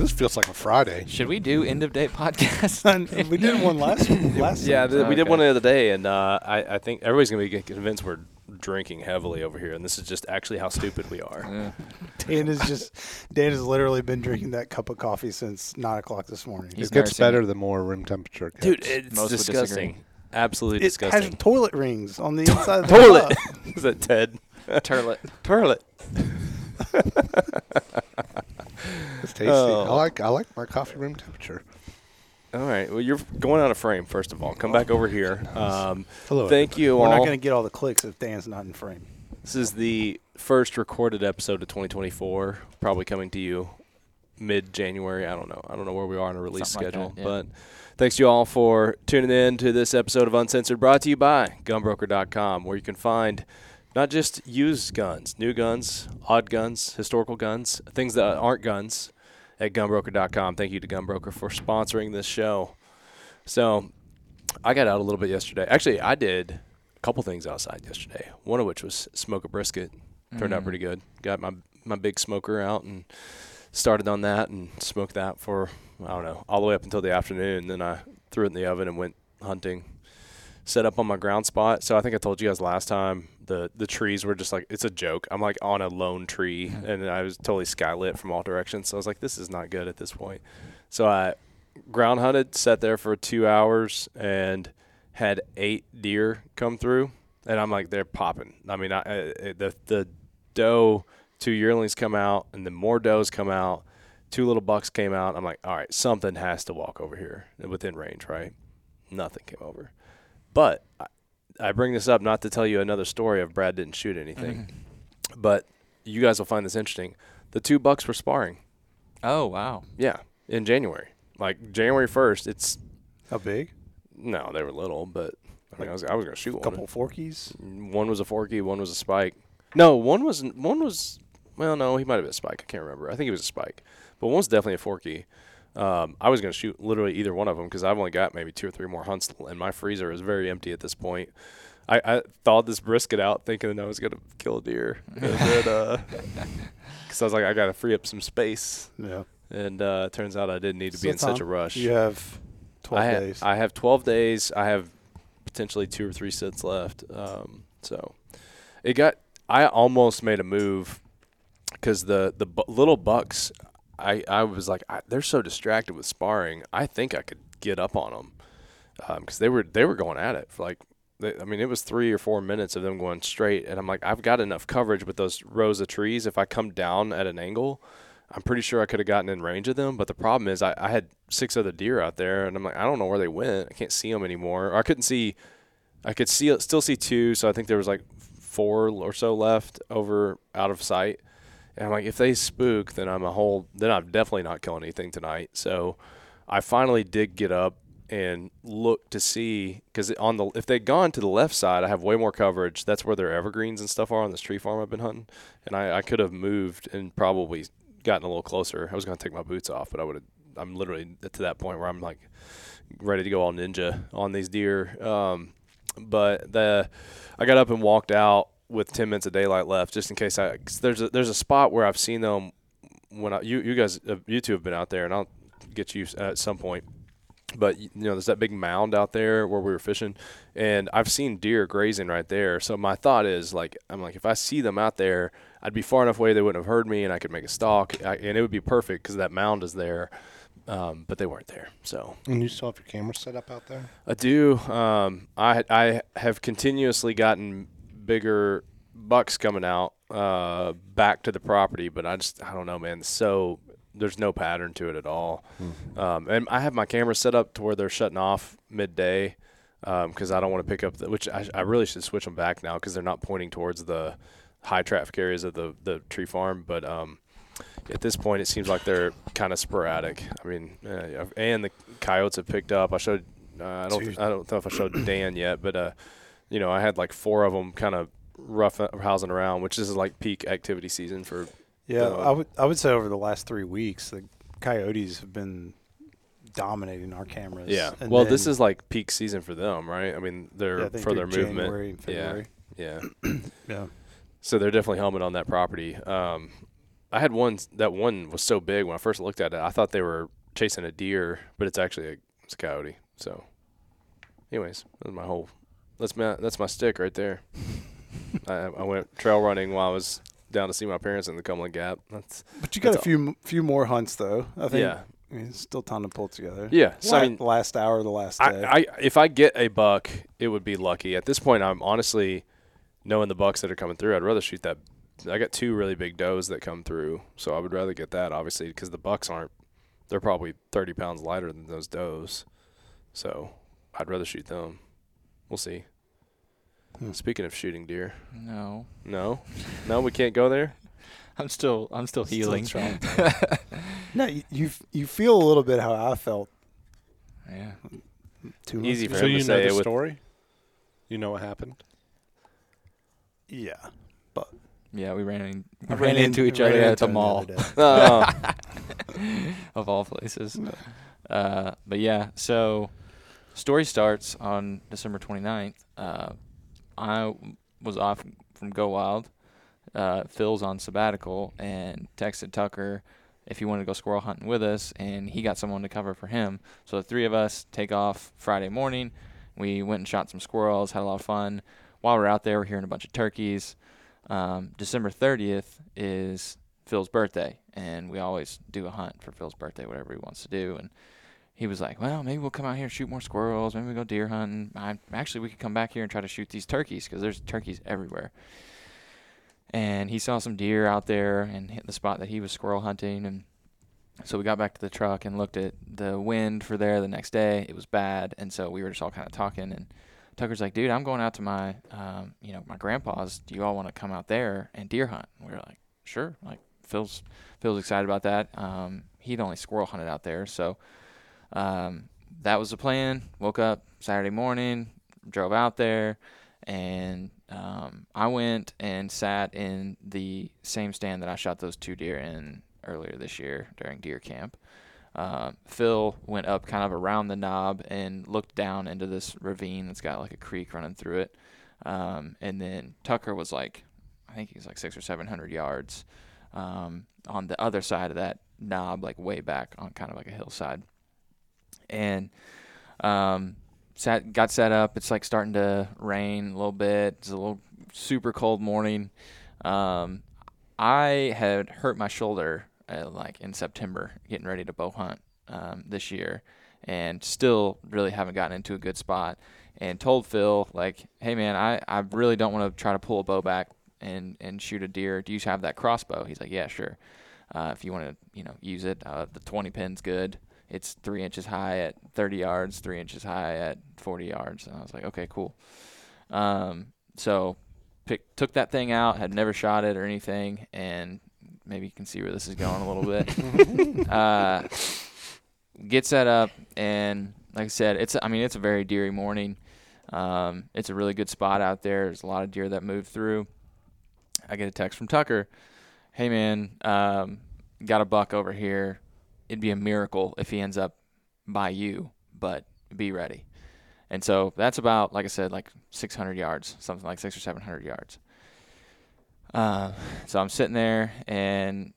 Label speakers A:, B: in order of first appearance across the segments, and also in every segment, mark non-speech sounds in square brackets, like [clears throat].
A: this feels like a Friday.
B: Should we do end of day podcast? [laughs]
A: we did one last last. [laughs]
C: Yeah,
A: time.
C: we did one the other day, and uh, I, I think everybody's gonna be convinced we're drinking heavily over here, and this is just actually how stupid we are.
B: Yeah. [laughs]
A: Dan is just Dan has literally been drinking that cup of coffee since nine o'clock this morning.
B: He's
D: it gets better
B: it.
D: the more room temperature gets.
C: Dude, it's
B: Most would
C: disgusting. Absolutely
A: It has
C: disgusting.
A: toilet rings on the inside of the
C: Toilet.
A: cup.
C: is that Ted?
B: Turlet.
C: Toilet.
D: It's tasty.
C: Oh.
D: I like I like my coffee room temperature.
C: All right. Well, you're going out of frame. First of all, come back over here. Um,
D: Hello.
C: thank you
A: We're
C: all.
A: not going to get all the clicks if Dan's not in frame.
C: This is the first recorded episode of 2024, probably coming to you mid January. I don't know. I don't know where we are on a release
B: Something like
C: schedule.
B: that, yeah.
C: But thanks you all for tuning in to this episode of Uncensored brought to you by gunbroker.com, where you can find not just used guns, new guns, odd guns, historical guns, things that aren't guns at gunbroker.com. Thank you to Gunbroker for sponsoring this show. So I got out a little bit yesterday. Actually, I did a couple things outside yesterday. One of which was smoke a brisket. Turned out
B: Mm.
C: pretty good. Got my my big smoker out and started on that and smoked that for I don't know all the way up until the afternoon. Then I threw it in the oven and went hunting. Set up on my ground spot. So I think I told you guys last time the the trees were just like it's a joke. I'm like on a lone tree mm-hmm. and I was totally skylit from all directions. So I was like, this is not good at this point. So I ground hunted, sat there for two hours, and had eight deer come through, and I'm like, they're popping. I mean, I, I, the the doe, two yearlings come out, and then more does come out. Two little bucks came out. I'm like, all right, something has to walk over here within range, right? Nothing came over, but I, I bring this up not to tell you another story of Brad didn't shoot anything, mm-hmm. but you guys will find this interesting. The two bucks were sparring.
B: Oh wow.
C: Yeah, in January, like January first. It's
A: How big?
C: no, they were little, but I mean, I was I was gonna shoot
A: A
C: one.
A: couple forkies.
C: One was a forky, one was a spike. No, one was one was well, no, he might have been a spike. I can't remember. I think he was a spike, but one was definitely a forky. Um, I was gonna shoot literally either one of them because I've only got maybe two or three more hunts, and my freezer is very empty at this point. I, I thawed this brisket out thinking that I was gonna kill a deer, [laughs] because uh I was like, I gotta free up some space,
A: Yeah.
C: and uh, it turns out I didn't need to be
A: So,
C: in such a rush.
A: You have twelve
C: I have,
A: days.
C: I have 12 days. I have potentially two or three sets left. Um, so it got. I almost made a move because the the bu- little bucks. I I was like I, they're so distracted with sparring. I think I could get up on them because um, they were they were going at it for like. I mean, it was three or four minutes of them going straight, and I'm like, I've got enough coverage with those rows of trees. If I come down at an angle, I'm pretty sure I could have gotten in range of them, but the problem is I, I had six other deer out there, and I'm like, I don't know where they went. I can't see them anymore. Or I couldn't see. I could see still see two, so I think there was like four or so left over out of sight. And I'm like, if they spook, then I'm a whole. Then I'm definitely not killing anything tonight. So I finally did get up and look to see because on the if they'd gone to the left side, I have way more coverage. That's where their evergreens and stuff are on this tree farm I've been hunting, and I, I could have moved and probably gotten a little closer. I was going to take my boots off, but I would have. I'm literally to that point where I'm like ready to go all ninja on these deer. Um, but the I got up and walked out with 10 minutes of daylight left, just in case I. 'cause there's a there's a spot where I've seen them when I, you you guys uh, you two have been out there, and I'll get you at some point. But you know, there's that big mound out there where we were fishing, and I've seen deer grazing right there. So my thought is like, I'm like, if I see them out there, I'd be far enough away they wouldn't have heard me, and I could make a stalk, I, and it would be perfect because that mound is there. um, but they weren't there. So
D: And you still have your camera set up out there?
C: I do. Um, I I have continuously gotten bigger bucks coming out uh, back to the property, but I just I don't know, man. So there's no pattern to it at all. Um, and I have my camera set up to where they're shutting off midday because I don't want to pick up the, which I, I really should switch them back now because they're not pointing towards the high traffic areas of the the tree farm. But um, at this point, it seems like they're kind of sporadic. I mean, uh, and the coyotes have picked up. I showed. Uh, I don't.
A: Dude.
C: I don't know if I showed Dan yet, but uh, you know, I had like four of them kind of rough housing around, which is like peak activity season for.
A: Yeah,
C: Uh,
A: I would I would say over the last three weeks, the coyotes have been dominating our cameras.
C: Yeah.
A: And
C: well, this is like peak season for them, right? I mean, they're
A: yeah, I
C: for their movement.
A: February.
C: Yeah. [clears throat]
A: Yeah.
C: So they're definitely helmet on that property. Um, I had one that one was so big when I first looked at it, I thought they were chasing a deer, but it's actually a, it's a coyote. So, anyways, that's my whole. That's my that's my stick right there. [laughs] I, I went trail running while I was down to see my parents in the Cumberland Gap. That's
A: But you got a
C: That's
A: few few more hunts though. I think.
C: yeah,
A: I mean, it's still time to pull together.
C: yeah. So I mean,
A: the last hour of the last day.
C: I, I if I get a buck, it would be lucky. At this point, I'm honestly knowing the bucks that are coming through. I'd rather shoot that. I got two really big does that come through, so I would rather get that obviously because the bucks aren't. They're probably 30 pounds lighter than those does, so I'd rather shoot them. We'll see.
A: Hmm.
C: Speaking of shooting deer,
B: No,
C: no, no, we can't go there. [laughs]
B: I'm still I'm still
A: Still
B: healing.
A: trying [laughs] no, you, you you feel a little bit how I felt
B: yeah.
A: two months
C: Easy for
D: So
C: him to
D: you know
C: say
D: the story? You know what happened?
A: Yeah.
B: But yeah, we ran in, we
A: I
B: ran, into each
A: ran
B: other at
A: into
B: the mall.
C: Oh, [laughs]
B: of all places. Uh, but yeah, so story starts on December 29th. Uh, I was off from Go Wild. Uh, Phil's on sabbatical and texted Tucker if he wanted to go squirrel hunting with us, and he got someone to cover for him. So the three of us take off Friday morning. We went and shot some squirrels, had a lot of fun. While we're out there, we're hearing a bunch of turkeys. Um, December 30th is Phil's birthday, and we always do a hunt for Phil's birthday, whatever he wants to do. And he was like, "Well, maybe we'll come out here and shoot more squirrels. Maybe we go deer hunting. I, actually, we could come back here and try to shoot these turkeys because there's turkeys everywhere." And he saw some deer out there and hit the spot that he was squirrel hunting, and so we got back to the truck and looked at the wind for there the next day. It was bad, and so we were just all kind of talking and. Tucker's like, dude, I'm going out to my, um, you know, my grandpa's. Do you all want to come out there and deer hunt? And we were like, sure. Like Phil's Phil's excited about that. Um, he'd only squirrel hunted out there, so um, that was the plan. Woke up Saturday morning, drove out there, and um, I went and sat in the same stand that I shot those two deer in earlier this year during deer camp. Uh, Phil went up kind of around the knob and looked down into this ravine that's got like a creek running through it. Um, and then Tucker was like, I think he was like six or seven hundred yards um, on the other side of that knob, like way back on kind of like a hillside. And um, sat got set up. It's like starting to rain a little bit. It's a little super cold morning. Um, I had hurt my shoulder uh, like in September, getting ready to bow hunt um, this year, and still really haven't gotten into a good spot. And told Phil like, "Hey man, I, I really don't want to try to pull a bow back and and shoot a deer. Do you have that crossbow?" He's like, "Yeah, sure. Uh, if you want to, you know, use it, uh, the 20 pin's good. It's three inches high at 30 yards, three inches high at 40 yards." And I was like, "Okay, cool." Um, so pick, took that thing out, had never shot it or anything, and maybe you can see where this is going a little bit. [laughs] uh, get set up, and like I said, it's I mean it's a very deery morning. Um, it's a really good spot out there. There's a lot of deer that move through. I get a text from Tucker. Hey man, um, got a buck over here. It'd be a miracle if he ends up by you, but be ready. And so that's about, like I said, like 600 yards, something like six or 700 yards. Uh, so I'm sitting there, and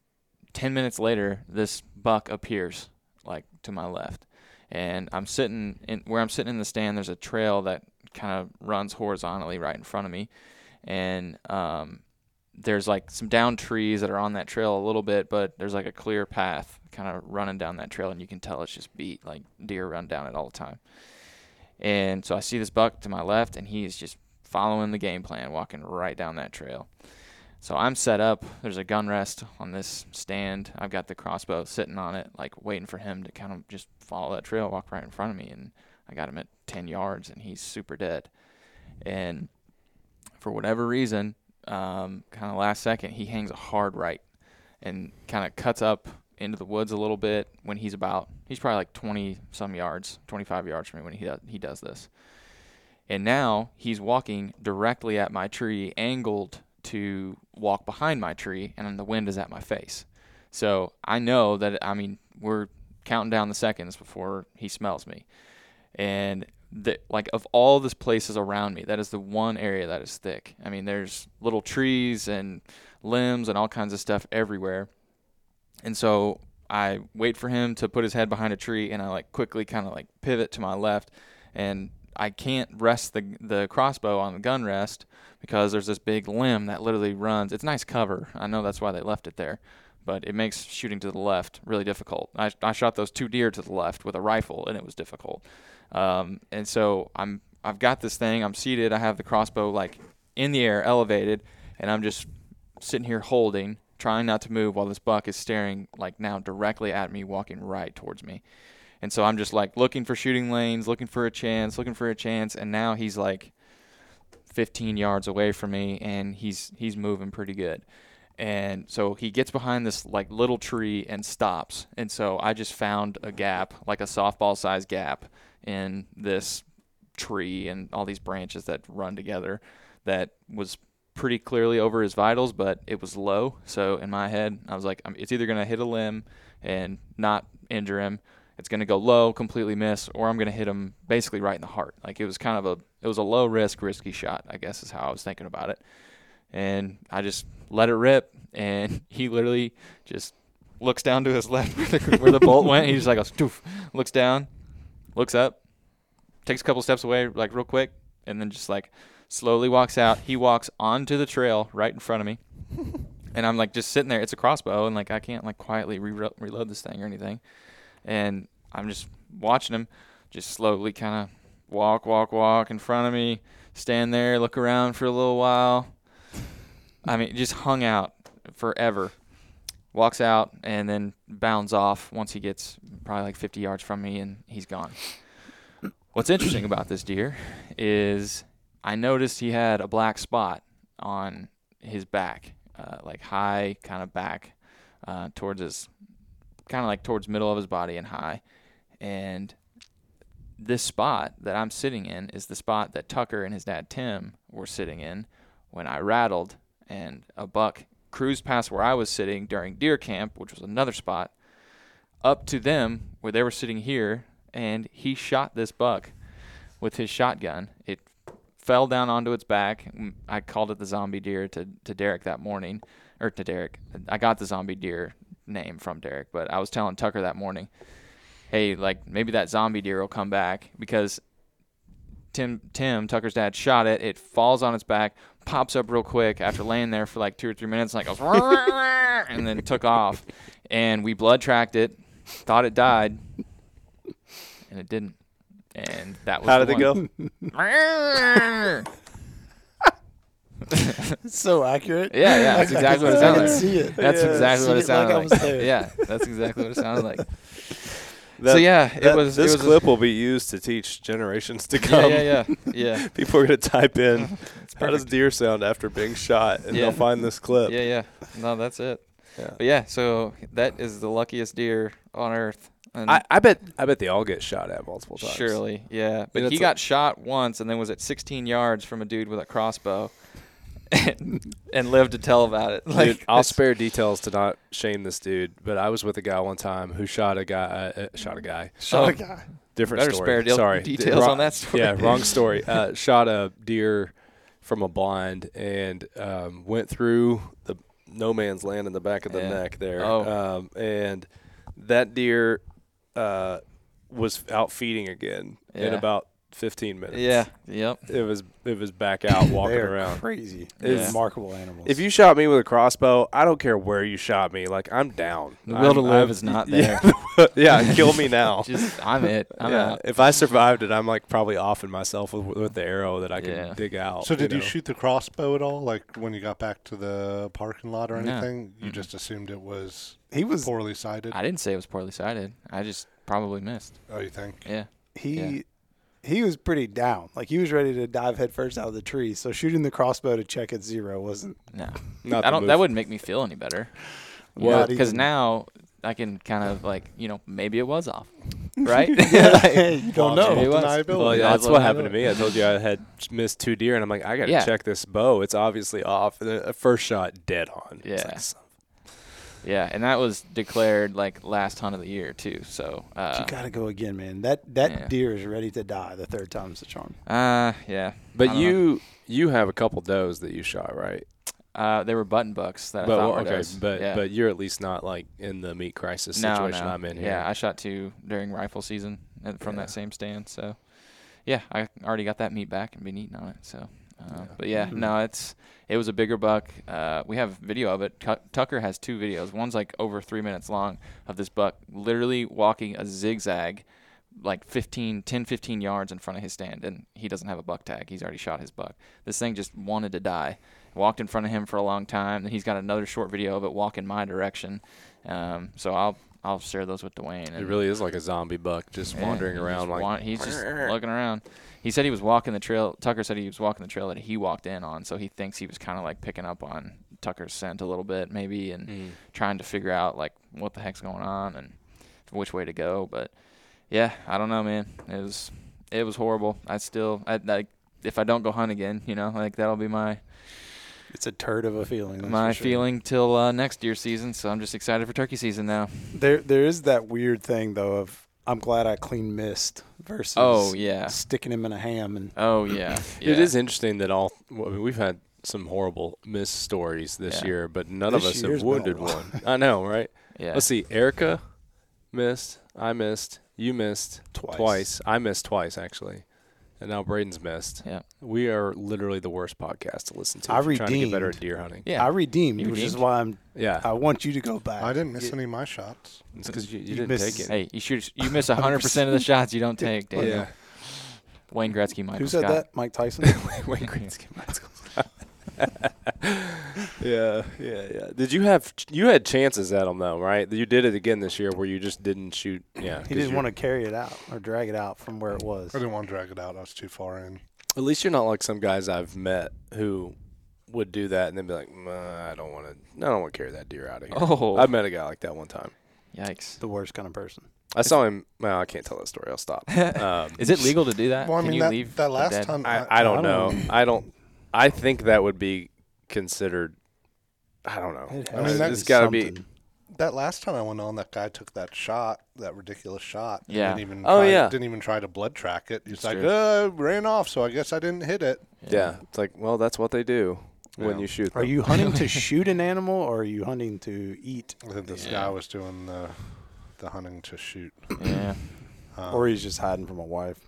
B: 10 minutes later, this buck appears, like to my left. And I'm sitting in where I'm sitting in the stand. There's a trail that kind of runs horizontally right in front of me, and um, there's like some down trees that are on that trail a little bit, but there's like a clear path kind of running down that trail, and you can tell it's just beat like deer run down it all the time. And so I see this buck to my left, and he's just following the game plan, walking right down that trail. So I'm set up. There's a gun rest on this stand. I've got the crossbow sitting on it, like waiting for him to kind of just follow that trail, walk right in front of me. And I got him at 10 yards, and he's super dead. And for whatever reason, um, kind of last second, he hangs a hard right and kind of cuts up into the woods a little bit when he's about he's probably like 20 some yards 25 yards from me when he does, he does this. And now he's walking directly at my tree angled to walk behind my tree and then the wind is at my face. So i know that i mean we're counting down the seconds before he smells me. And the, like of all the places around me that is the one area that is thick. I mean there's little trees and limbs and all kinds of stuff everywhere and so I wait for him to put his head behind a tree, and I like quickly kind of like pivot to my left, and I can't rest the the crossbow on the gun rest because there's this big limb that literally runs. It's nice cover. I know that's why they left it there, but it makes shooting to the left really difficult. I I shot those two deer to the left with a rifle, and it was difficult. Um, and so I'm I've got this thing. I'm seated. I have the crossbow like in the air, elevated, and I'm just sitting here holding trying not to move while this buck is staring like now directly at me, walking right towards me. And so I'm just like looking for shooting lanes, looking for a chance, looking for a chance, and now he's like 15 yards away from me, and he's he's moving pretty good. And so he gets behind this like little tree and stops. And so I just found a gap, like a softball size gap in this tree and all these branches that run together that was pretty clearly over his vitals, but it was low. So in my head, I was like, it's either going to hit a limb and not injure him. It's going to go low, completely miss, or I'm going to hit him basically right in the heart. Like it was kind of a, it was a low risk, risky shot. I guess is how I was thinking about it. And I just let it rip, and [laughs] he literally just looks down to his left [laughs] where the, where the bolt went. He just like goes, looks down, looks up, takes a couple steps away, like real quick, and then just like slowly walks out. He walks onto the trail right in front of me. [laughs] and I'm like just sitting there. It's a crossbow, and like I can't like quietly re- reload this thing or anything. And I'm just watching him just slowly kind of walk, walk, walk in front of me, stand there, look around for a little while. [laughs] I mean, just hung out forever. Walks out and then bounds off once he gets probably like 50 yards from me, and he's gone. What's interesting about this deer is I noticed he had a black spot on his back, uh, like high, kind of back uh, towards his, kind of like towards middle of his body and high. And this spot that I'm sitting in is the spot that Tucker and his dad Tim were sitting in when I rattled and a buck cruised past where I was sitting during deer camp, which was another spot, up to them where they were sitting here, and he shot this buck with his shotgun. It fell down onto its back. Mm, I called it the zombie deer to, to Derek that morning, or to Derek. I got the zombie deer name from Derek, but I was telling Tucker that morning, hey, like maybe that zombie deer will come back because Tim Tim Tucker's dad shot it. It falls on its back, pops up real quick after laying there for like two or three minutes, and like goes and then took off. And we blood tracked it, thought it died, and it didn't and that was
C: how did
B: the
C: it go?
A: It's [laughs] [laughs] so accurate.
B: Yeah, yeah, that's exactly what it
A: I
B: sounded
A: can
B: like.
A: see it.
B: That's
C: Yeah,
B: exactly
A: see
B: what
A: it
B: it sounded
A: like I
B: like.
A: was there.
B: Yeah, that's exactly what it sounded like. [laughs]
C: That-
B: so yeah, it was.
C: This
B: it was a-
C: clip will be used to teach generations to come.
B: yeah, yeah, yeah,
C: People are gonna type in how does deer sound after being shot, and
B: Yeah.
C: they'll find this clip.
B: Yeah, yeah. No, that's it.
C: Yeah.
B: But yeah, so that is the luckiest deer on earth.
C: I, I bet I bet they all get shot at multiple times.
B: surely, yeah. But he got shot once, and then was at 16 yards from a dude with a crossbow, and, [laughs] and lived to tell about it. Like,
C: Dude, I'll spare details to not shame this dude, but I was with a guy one time who shot a guy. Uh, uh, shot a guy.
A: Shot
B: Oh.
A: a guy.
C: Different
B: Better
C: story.
B: spare
C: Sorry,
B: details
C: Wrong-
B: on that story.
C: Yeah, wrong [laughs] story. Uh, shot a deer from a blind and um, went through the no man's land in the back of the
B: Yeah.
C: neck there.
B: Oh.
C: Um, and that deer uh, was out feeding again,
B: Yeah.
C: about 15 minutes.
B: Yeah. Yep.
C: It was it was back out [coughs] walking
A: They're
C: around.
A: crazy.
B: Yeah.
A: Remarkable animals.
C: If you shot me with a crossbow, I don't care where you shot me. Like I'm down.
B: The will to
C: I'm-
B: live
C: I'm-
B: is not [laughs] there. [laughs]
C: yeah, kill me now. [laughs]
B: Just I'm it. I'm
C: yeah.
B: out.
C: If I survived it, I'm like probably offing myself with, with the arrow that I can
B: Yeah.
C: dig out.
D: So did you,
C: know?
D: shoot the crossbow at all? Like when you got back to the parking lot or
B: No.
D: anything? You
B: Mm-mm.
D: just assumed it was
A: he was
D: poorly sighted?
B: I didn't say it was poorly sighted. I just probably missed.
D: oh, you think?
B: Yeah.
A: he
B: Yeah.
A: He was pretty down. Like he was ready to dive headfirst out of the tree. So shooting the crossbow to check at zero wasn't.
B: No. [laughs]
C: Not
B: I don't.
C: move.
B: That wouldn't make me feel any better. [laughs]
A: Not
B: because now I can kind of like you know maybe it was off, [laughs] right?
A: you don't know.
B: Maybe it was.
D: Deniability.
C: Well,
B: Yeah,
C: that's
B: that's
C: what
B: what
C: happened to me. I told you I had missed two deer, and I'm like, I got to
B: Yeah.
C: check this bow. It's obviously off. And the first shot, dead on. It's like, son
B: Yeah, and that was declared like last hunt of the year too. So, uh,
A: you got to go again, man. That that
B: Yeah.
A: deer is ready to die. The third time's the charm.
B: uh, yeah.
C: But
B: don't know.
C: you you have a couple does that you shot, right?
B: uh, they were button bucks that
C: but
B: I thought
C: well,
B: were
C: okay,
B: does.
C: but
B: yeah.
C: but you're at least not like in the meat crisis
B: no,
C: situation
B: no.
C: I'm in here.
B: Yeah, I shot two during rifle season from
C: Yeah.
B: that same stand. So, yeah, I already got that meat back and been eating on it. So, uh,
D: Yeah.
B: but yeah,
A: Mhm.
B: no, it's it was a bigger buck. Uh, we have video of it. Tu- Tucker has two videos. One's like over three minutes long of this buck literally walking a zigzag like 15 10 15 yards in front of his stand and he doesn't have a buck tag he's already shot his buck this thing just wanted to die walked in front of him for a long time and he's got another short video of it walk in my direction um, so i'll i'll share those with dwayne
C: It really is like a zombie buck just
B: yeah,
C: wandering around
B: just
C: like
B: wa- he's just looking around he said he was walking the trail tucker said he was walking the trail that he walked in on so he thinks he was kind of like picking up on tucker's scent a little bit maybe and
C: Mm.
B: trying to figure out like what the heck's going on and which way to go. But yeah, I don't know, man. It was it was horrible. I still I like if I don't go hunt again, you know, like that'll be my
A: It's a turd of a feeling. that's
B: my
A: sure.
B: feeling till uh, next deer season. So I'm just excited for turkey season now.
A: There there is that weird thing though of I'm glad I clean mist versus
B: Oh yeah.
A: sticking him in a ham and
B: Oh yeah. [clears throat] yeah.
C: It is interesting that all. I mean, we've had some horrible miss stories this
B: Yeah.
C: year, but none
A: This
C: of us have
A: year's been a
C: wounded one. I know, right? [laughs]
B: Yeah.
C: Let's see. Erica missed. I missed. You missed
A: twice.
C: I missed twice actually, and now Brayden's missed.
B: Yeah.
C: We are literally the worst podcast to listen to.
A: I
C: if you're trying to get better at deer hunting.
B: Yeah.
A: I redeemed,
B: You
A: which is why I'm.
C: Yeah,
A: I want you to go back.
D: I didn't miss
A: Get-
D: any of my shots.
C: it's because you, you,
A: you
C: didn't
A: missed-
C: take it.
B: Hey, you shoot you miss hundred percent of the [laughs] shots you don't take, Daniel.
C: yeah.
B: Wayne Gretzky, Michael
A: Who said
B: Scott.
A: that? Mike Tyson. [laughs]
C: Wayne Gretzky, Michael Scott. [laughs] yeah, yeah, yeah. Did you have you had chances at them though, right? You did it again this year where you just didn't shoot. Yeah,
A: he didn't want to carry it out or drag it out from where it was.
D: I didn't want to drag it out. I was too far in.
C: At least you're not like some guys I've met who would do that and then be like, I don't want to. I don't want to carry that deer out of here.
B: Oh.
C: I met a guy like that one time.
B: Yikes.
A: The worst kind of person.
C: I saw him. Well, I can't tell that story. I'll stop. [laughs] Um,
B: Is it legal to do that?
D: Well, I
B: Can
D: mean
B: you
D: that,
B: leave
D: that
B: the
D: last time.
C: I, I don't
A: I
C: know.
A: don't-
C: I don't. I think that would be considered. I don't know.
A: It
D: I mean,
A: has
D: that's
C: it's got to be.
D: that last time I went on, that guy took that shot, that ridiculous shot. and
B: Yeah.
D: Didn't even
C: Oh,
D: try,
C: yeah.
D: Didn't even try to blood track it. He's like,
B: true.
D: uh, ran off, so I guess I didn't hit it.
C: Yeah, it's like, well, that's what they do when
D: Yeah.
C: you shoot.
A: Are
C: them.
A: you hunting to [laughs] shoot an animal or are you hunting to eat?
D: I think this
B: Yeah.
D: guy was doing the the hunting to shoot.
B: Yeah,
D: Um,
A: Or he's just hiding from a wife.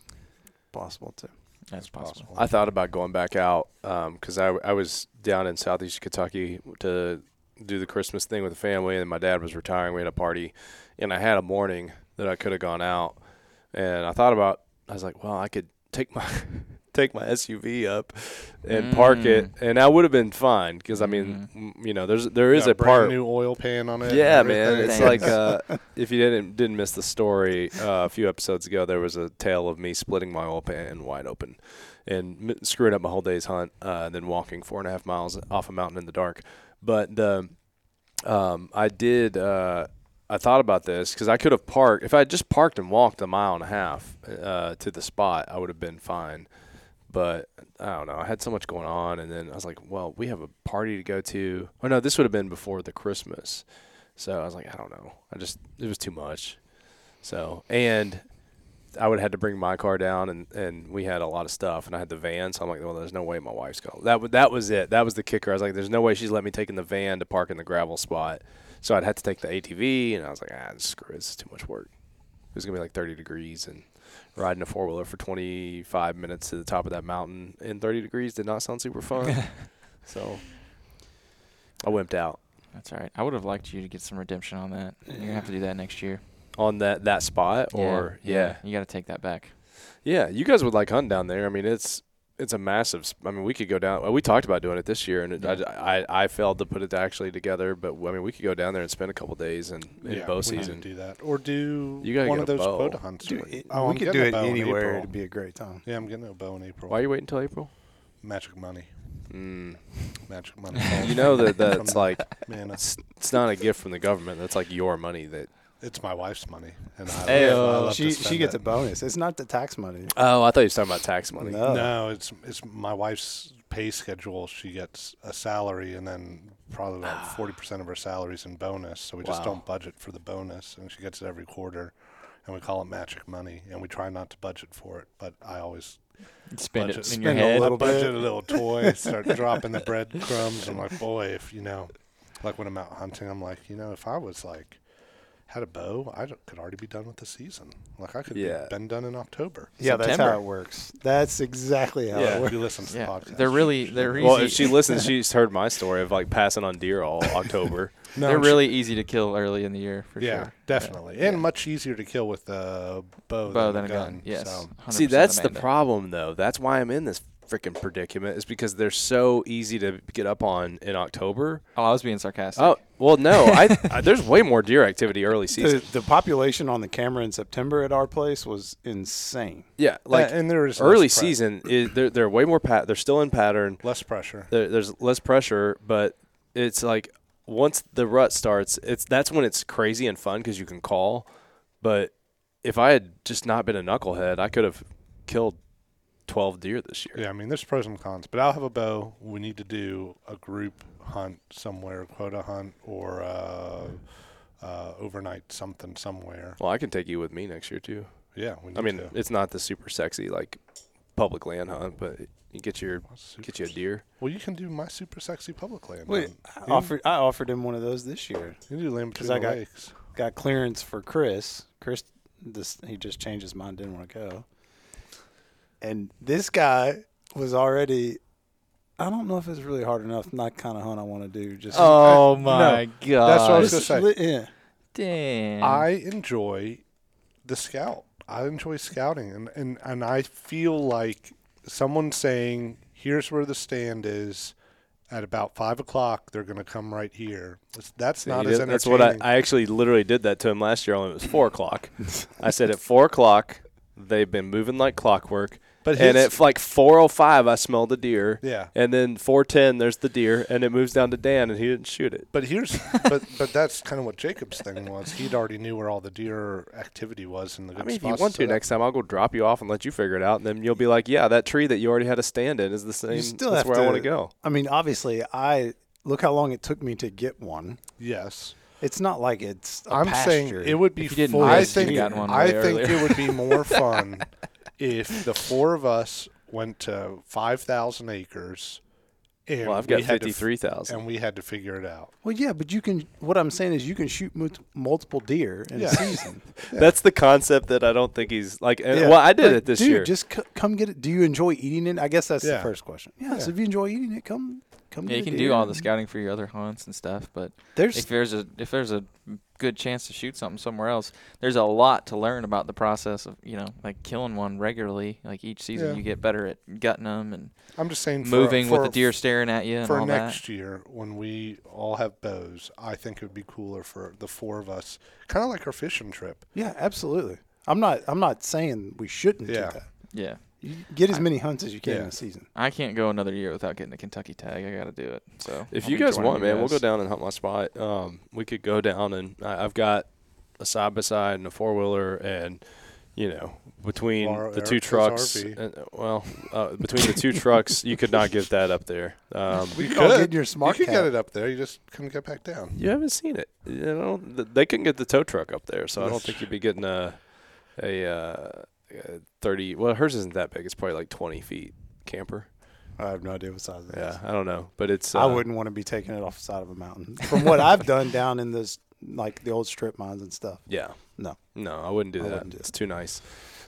A: Possible too.
B: That's possible.
C: I thought about going back out um, because I, I was down in southeast Kentucky to do the Christmas thing with the family, and my dad was retiring. We had a party, and I had a morning that I could have gone out, and I thought about. I was like, well, I could take my [laughs] take my SUV up and park it, and I would have been fine because I mean, m you know, there's there is
D: got
C: a
D: brand
C: part.
D: new oil pan on it.
C: Yeah, man.
D: everything.
C: It's like [laughs] uh, if you didn't didn't miss the story uh, a few episodes ago, there was a tale of me splitting my oil pan wide open and m- screwing up my whole day's hunt, uh, and then walking four and a half miles off a mountain in the dark. But the um, I did. Uh, I thought about this because I could have parked if I had just parked and walked a mile and a half uh, to the spot, I would have been fine. But I don't know. I had so much going on, and then I was like, "Well, we have a party to go to." Oh no, this would have been before the Christmas. So I was like, I don't know. I just it was too much. So and I would have had to bring my car down, and, and we had a lot of stuff, and I had the van. So I'm like, well, there's no way my wife's going. That that was it. That was the kicker. I was like, there's no way she's let me take in the van to park in the gravel spot. So I'd have to take the ATV, and I was like, ah, screw it. It's too much work. It was gonna be like 30 degrees, and riding a four wheeler for 25 minutes to the top of that mountain in 30 degrees did not sound super fun. [laughs] so I wimped out
B: That's all right. I would have liked you to get some redemption on that. You're gonna have to do that next year.
C: on that that spot.
B: Yeah,
C: Or yeah,
B: you got to take that back.
C: yeah, you guys would like hunting down there. I mean, it's it's a massive. I mean, we could go down. Well, we talked about doing it this year, and it,
B: Yeah.
C: I, I I failed to put it actually together. But I mean, we could go down there and spend a couple days in, in
D: yeah,
C: bow
D: we
C: season.
D: do that, or do
C: You gotta
D: one
C: get
D: of
C: a
D: those
C: bow.
D: quota hunts.
A: Dude, it-
D: oh,
A: we
D: I'm
A: could do it
D: bow
A: anywhere.
D: April.
A: It'd be a great time.
D: Yeah, I'm getting a bow in April.
C: Why are you waiting until April?
D: Magic money,
C: Mm.
D: magic money. [laughs]
C: You know that [laughs]
D: From
C: that's like [laughs]
D: man, it's,
C: it's it's not a gift from the government. That's like your money that.
D: It's my wife's money, and I,
B: Hey,
D: I
B: uh,
D: love to
A: She she gets
D: it.
A: a bonus. It's not the tax money.
C: Oh, I thought you were talking about tax money.
A: No.
D: No, it's it's my wife's pay schedule. She gets a salary, and then probably about [sighs] forty percent of her salaries in bonus. So we just
C: Wow.
D: don't budget for the bonus, and she gets it every quarter, and we call it magic money, and we try not to budget for it. But I always
B: Spend
D: budget,
B: it in your
A: spend a
B: head.
A: little
D: I budget
A: bit.
D: a little toy, [laughs] start dropping the breadcrumbs. I'm like, boy, if you know, like when I'm out hunting, I'm like, you know, if I was like had a bow, I could already be done with the season. Like I could
C: Yeah.
D: be been done in October.
A: Yeah, that's how it works. That's exactly how
C: Yeah.
A: it works.
D: You listen to the podcast.
B: they're really they're [laughs]
C: Well,
B: easy.
C: if she listens, she's heard my story of like passing on deer all [laughs] October.
D: No,
B: they're
D: she-
B: really easy to kill early in the year for
D: yeah,
B: sure.
D: definitely,
B: Yeah.
D: and much easier to kill with a bow,
B: Bow
D: than,
B: than a gun. Yes.
D: So,
C: See, that's the problem, though. That's why I'm in this freaking predicament. Is because they're so easy to get up on in October.
B: Oh, I was being sarcastic.
C: Oh, well, no. I, I there's way more deer activity early season.
A: The, the population on the camera in September at our place was insane.
C: Yeah, like
D: and there is
C: early
D: less
C: season, is, they're they're way more pat. They're still in pattern.
D: less pressure.
C: There, there's less pressure, but it's like once the rut starts, it's that's when it's crazy and fun because you can call. But if I had just not been a knucklehead, I could have killed twelve deer this year.
D: Yeah, I mean, there's pros and cons, but I'll have a bow. We need to do a group hunt somewhere, quota hunt, or uh, uh, overnight something somewhere.
C: Well, I can take you with me next year too.
D: Yeah, we need
C: I mean,
D: to.
C: it's not the super sexy like public land hunt, but you get your get you a deer.
D: Well, you can do my super sexy public land.
A: Wait,
D: hunt.
A: I offered I offered him one of those this year.
D: You do land
A: 'Cause
D: between
A: I
D: the
A: got-
D: lakes.
A: Got clearance for Chris. Chris, this he just changed his mind, didn't want to go. And this guy was already. I don't know if it's really hard enough. Not kind of hunt I want to do. Just
B: Oh [laughs]
D: no,
B: my god.
D: that's what I was
A: Just
D: gonna say.
A: yeah.
B: Damn.
D: I enjoy the scout. I enjoy scouting, and, and, and I feel like someone saying, "Here's where the stand is." At about five o'clock, they're going to come right here. That's, that's not
C: You
D: as
C: did-
D: entertaining.
C: that's what I, I actually literally did that to him last year. Only it was four o'clock. I said at four o'clock they've been moving like clockwork,
D: but
C: and
D: his-
C: at like four o five I smelled a deer,
D: yeah.
C: and then four ten there's the deer, and it moves down to Dan, and he didn't shoot it.
D: But here's [laughs] but but that's kind of what Jacob's thing was. He'd already knew where all the deer activity was in the good
C: I mean, if you want to
D: that-
C: next time, I'll go drop you off and let you figure it out, and then you'll be like, yeah, that tree that you already had a stand in is the same.
A: still
C: that's
A: have
C: where I
A: to-
C: want to go.
A: I mean, obviously, I look how long it took me to get one.
D: Yes,
A: It's not like it's. i
D: I'm saying
A: pasture.
D: it would be.
B: If you didn't
D: full-
B: miss,
D: I
B: you'd
D: think.
B: have gotten one
D: I
B: way
D: think
B: earlier.
D: it would be more [laughs] fun if the four of us went to five thousand acres. And
C: Well, I've
D: we
C: got
D: had to f-
C: three thousand.
D: and we had to figure it out.
A: Well, yeah, but you can. What I'm saying is, you can shoot mul- multiple deer in
D: Yeah.
A: a season. [laughs] [laughs]
C: That's the concept that I don't think he's like. and-
A: Yeah.
C: Well, I did
A: But,
C: it this
A: dude,
C: year.
A: Just c- come get it. Do you enjoy eating it? I guess that's the
D: Yeah.
A: first question. Yeah, So
D: Yeah.
A: if you enjoy eating it, come come.
B: yeah, you can do all the scouting for your other hunts and stuff, but
A: There's
B: if there's a if there's a good chance to shoot something somewhere else, there's a lot to learn about the process of you know like killing one regularly. Like each season,
D: Yeah.
B: you get better at gutting them and
D: I'm just saying, for,
B: moving with
D: for-
B: the deer staring at you and
D: for
B: all
D: next
B: that.
D: year when we all have bows. I think it would be cooler for the four of us, kind of like our fishing trip.
A: yeah, absolutely. I'm not. I'm not saying we shouldn't
D: Yeah.
A: do that.
B: Yeah,
A: You get as many hunts as you can in
D: Yeah.
A: a season.
B: I can't go another year without getting a Kentucky tag. I got to do it. So
C: If
B: I'll
C: you guys want,
B: you
C: man, we'll go down and hunt my spot. Um, we could go down and I, I've got a side by side and a four wheeler, and you know, between
D: Borrow
C: the two trucks, and, well, uh, between the two [laughs] trucks, you could not get that up there. Um,
A: We
D: You
A: could all get your smart
D: you could
A: cap.
D: get it up there. You just couldn't get back down.
C: you haven't seen it. You know, they couldn't get the tow truck up there, so I don't think you'd be getting a a, uh, a thirty. Well, hers isn't that big. It's probably like twenty feet camper.
A: I have no idea what size it is.
C: Yeah, I don't know, but it's. Uh,
A: I wouldn't want to be taking it off the side of a mountain. From what I've done down in this, like the old strip mines and stuff.
C: Yeah.
A: No.
C: No, I wouldn't do
A: I
C: that.
A: wouldn't do
C: it's too nice.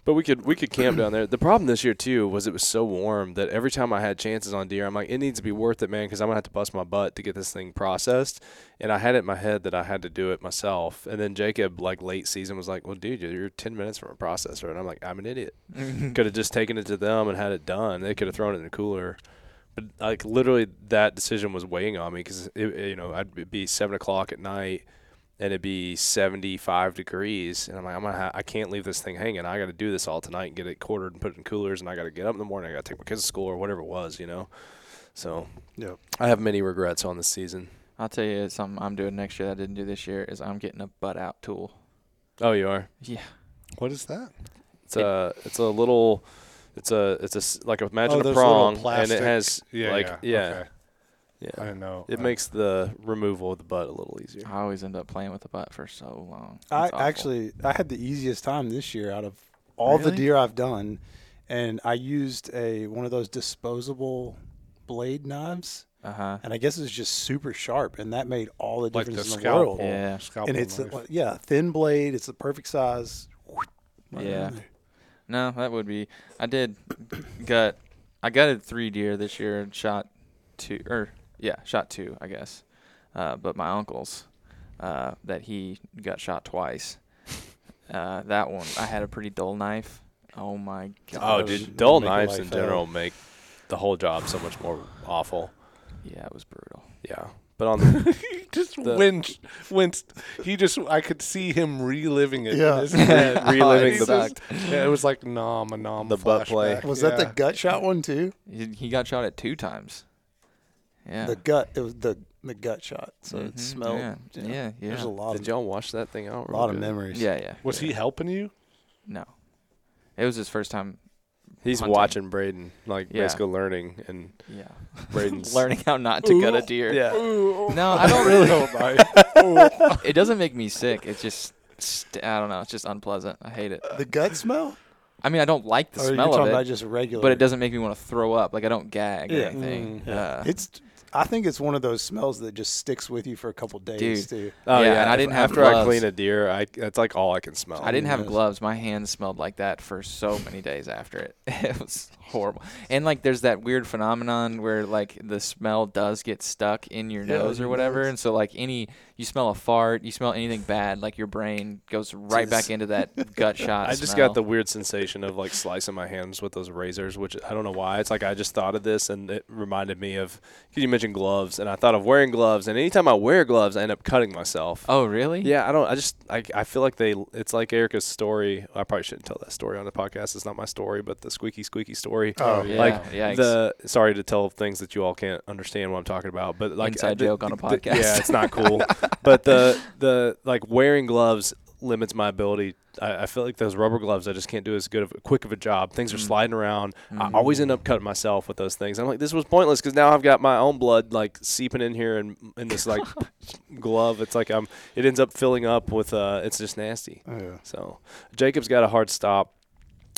C: But we could we could camp down there. The problem this year too was it was so warm that every time I had chances on deer, I'm like, it needs to be worth it, man, because I'm gonna have to bust my butt to get this thing processed. And I had it in my head that I had to do it myself. And then Jacob, like late season, was like, "Well, dude, you're 10 minutes from a processor," and I'm like, "I'm an idiot. [laughs] could have just taken it to them and had it done. They could have thrown it in a cooler." But like literally, that decision was weighing on me because you know I'd be seven o'clock at night and it'd be 75 degrees and i'm like i'm gonna ha- i can't leave this thing hanging i gotta do this all tonight and get it quartered and put it in coolers and i gotta get up in the morning i gotta take my kids to school or whatever it was you know so
D: yeah
C: i have many regrets on this season
B: I'll tell you something I'm doing next year that I didn't do this year is I'm getting a butt out tool.
C: oh you are
B: Yeah.
D: What is that?
C: it's a it's a little it's a it's a like imagine
D: oh,
C: a
D: those
C: prong
D: little
C: and it has
D: yeah,
C: like
D: yeah.
C: yeah
D: Okay.
C: Yeah,
D: I didn't know.
C: it
D: I-
C: makes the removal of the butt a little easier
B: I always end up playing with the butt for so long.
A: I
B: awful.
A: actually I had the easiest time this year out of all the deer I've done, and I used a one of those disposable blade knives,
B: Uh huh.
A: and I guess it's just super sharp, and that made all the
D: like the
A: difference in the
D: scalpel.
A: world.
B: Yeah.
D: Scalpel
A: And it's a, yeah, thin blade. It's the perfect size. Right
B: Yeah. No, that would be. I did [coughs] gut. I gutted three deer this year and shot two, or yeah, shot two, I guess. Uh, but my uncle's, uh, that he got shot twice. [laughs] Uh, that one, I had a pretty dull knife. Oh my god.
C: oh
A: Those
C: dude dull knives
A: life
C: in
A: hell.
C: general make the whole job so much more awful
B: Yeah, it was brutal.
C: yeah but on the [laughs]
D: he just
C: The-
D: winced, winced. He just, I could see him reliving it. in
A: Yeah.
D: his [laughs] head.
C: reliving the
D: just- yeah, it was like nom a nom.
C: The butt play.
D: flashback.
A: Was that the gut shot one too?
B: He, he got shot at two times. Yeah.
A: The gut. It was the the gut shot. So it
B: Mhm,
A: smelled.
B: Yeah,
A: you know,
B: yeah, yeah.
A: There's a lot
C: did
A: of
C: y'all wash that thing out
A: a lot of memories.
B: yeah, yeah.
D: Was
B: yeah.
D: he helping you?
B: No. It was his first time.
C: He's
B: hunting.
C: watching Brayden, like
B: Yeah.
C: basically learning, and
B: Yeah. [laughs]
C: Brayden's [laughs]
B: Learning how not to gut a deer.
C: Yeah,
B: No, I [laughs] don't really. know about it it doesn't make me sick. It's just, st- I don't know. It's just unpleasant. I hate it.
A: The gut smell?
B: I mean, I don't like the
A: or you're
B: smell
A: talking
B: of
A: about
B: it,
A: just regular?
B: but it doesn't make me want to throw up. Like I don't gag or anything.
D: Mm,
B: Uh,
A: It's. I think it's one of those smells that just sticks with you for a couple days too.
C: Oh
B: Yeah,
C: yeah,
B: and I didn't have
C: after I clean a deer, I that's like all I can smell.
B: I didn't have
A: Yes.
B: gloves. My hands smelled like that for so many days after it. [laughs] It was horrible. And like, there's that weird phenomenon where like the smell does get stuck in your
A: Yeah,
B: nose or whatever,
A: does.
B: and so like any you smell a fart, you smell anything bad, like your brain goes right back into that gut [laughs] shot.
C: I just
B: smell.
C: got the weird sensation of like slicing my hands with those razors, which I don't know why. It's like I just thought of this and it reminded me of because you mentioned gloves, and I thought of wearing gloves, and anytime I wear gloves, I end up cutting myself.
B: Oh really?
C: Yeah, I don't. I just I, I feel like they. It's like Erica's story. I probably shouldn't tell that story on the podcast. It's not my story, but the squeaky squeaky story.
A: Oh, oh
B: yeah.
C: Like
B: Yikes.
C: the sorry to tell things that you all can't understand what I'm talking about, but like
B: Inside
C: the-
B: joke on a
C: the-
B: podcast.
C: yeah, it's not cool. [laughs] but the the like wearing gloves limits my ability. I, I feel like those rubber gloves, I just can't do as good of quick of a job. Things are
B: Mm.
C: sliding around. I
B: Mhm.
C: always end up cutting myself with those things. I'm like, this was pointless because now I've got my own blood like seeping in here and in this like [laughs] glove. It's like I'm. It ends up filling up with. Uh, it's just nasty.
A: Oh, yeah.
C: So Jacob's got a hard stop.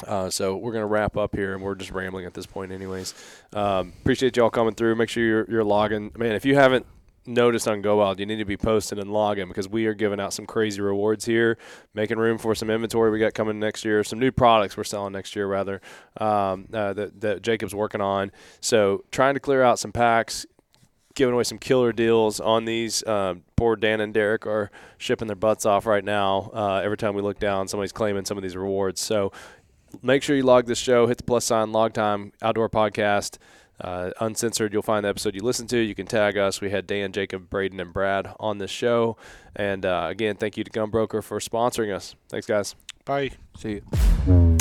C: Uh, so we're gonna wrap up here, and we're just rambling at this point, anyways. Um, appreciate y'all coming through. Make sure you're, you're logging, man. If you haven't noticed on Go Wild, you need to be posting and logging because we are giving out some crazy rewards here, making room for some inventory we got coming next year, some new products we're selling next year rather um, uh, that that Jacob's working on. So trying to clear out some packs, giving away some killer deals on these. Um, poor Dan and Derek are shipping their butts off right now. Uh, every time we look down, somebody's claiming some of these rewards. So make sure you log this show, hit the plus sign, log time, outdoor podcast. Uh, uncensored, you'll find the episode you listen to. You can tag us. We had Dan, Jacob, Brayden, and Brad on this show. And uh, again, thank you to Gunbroker for sponsoring us. Thanks, guys.
D: Bye.
B: See you.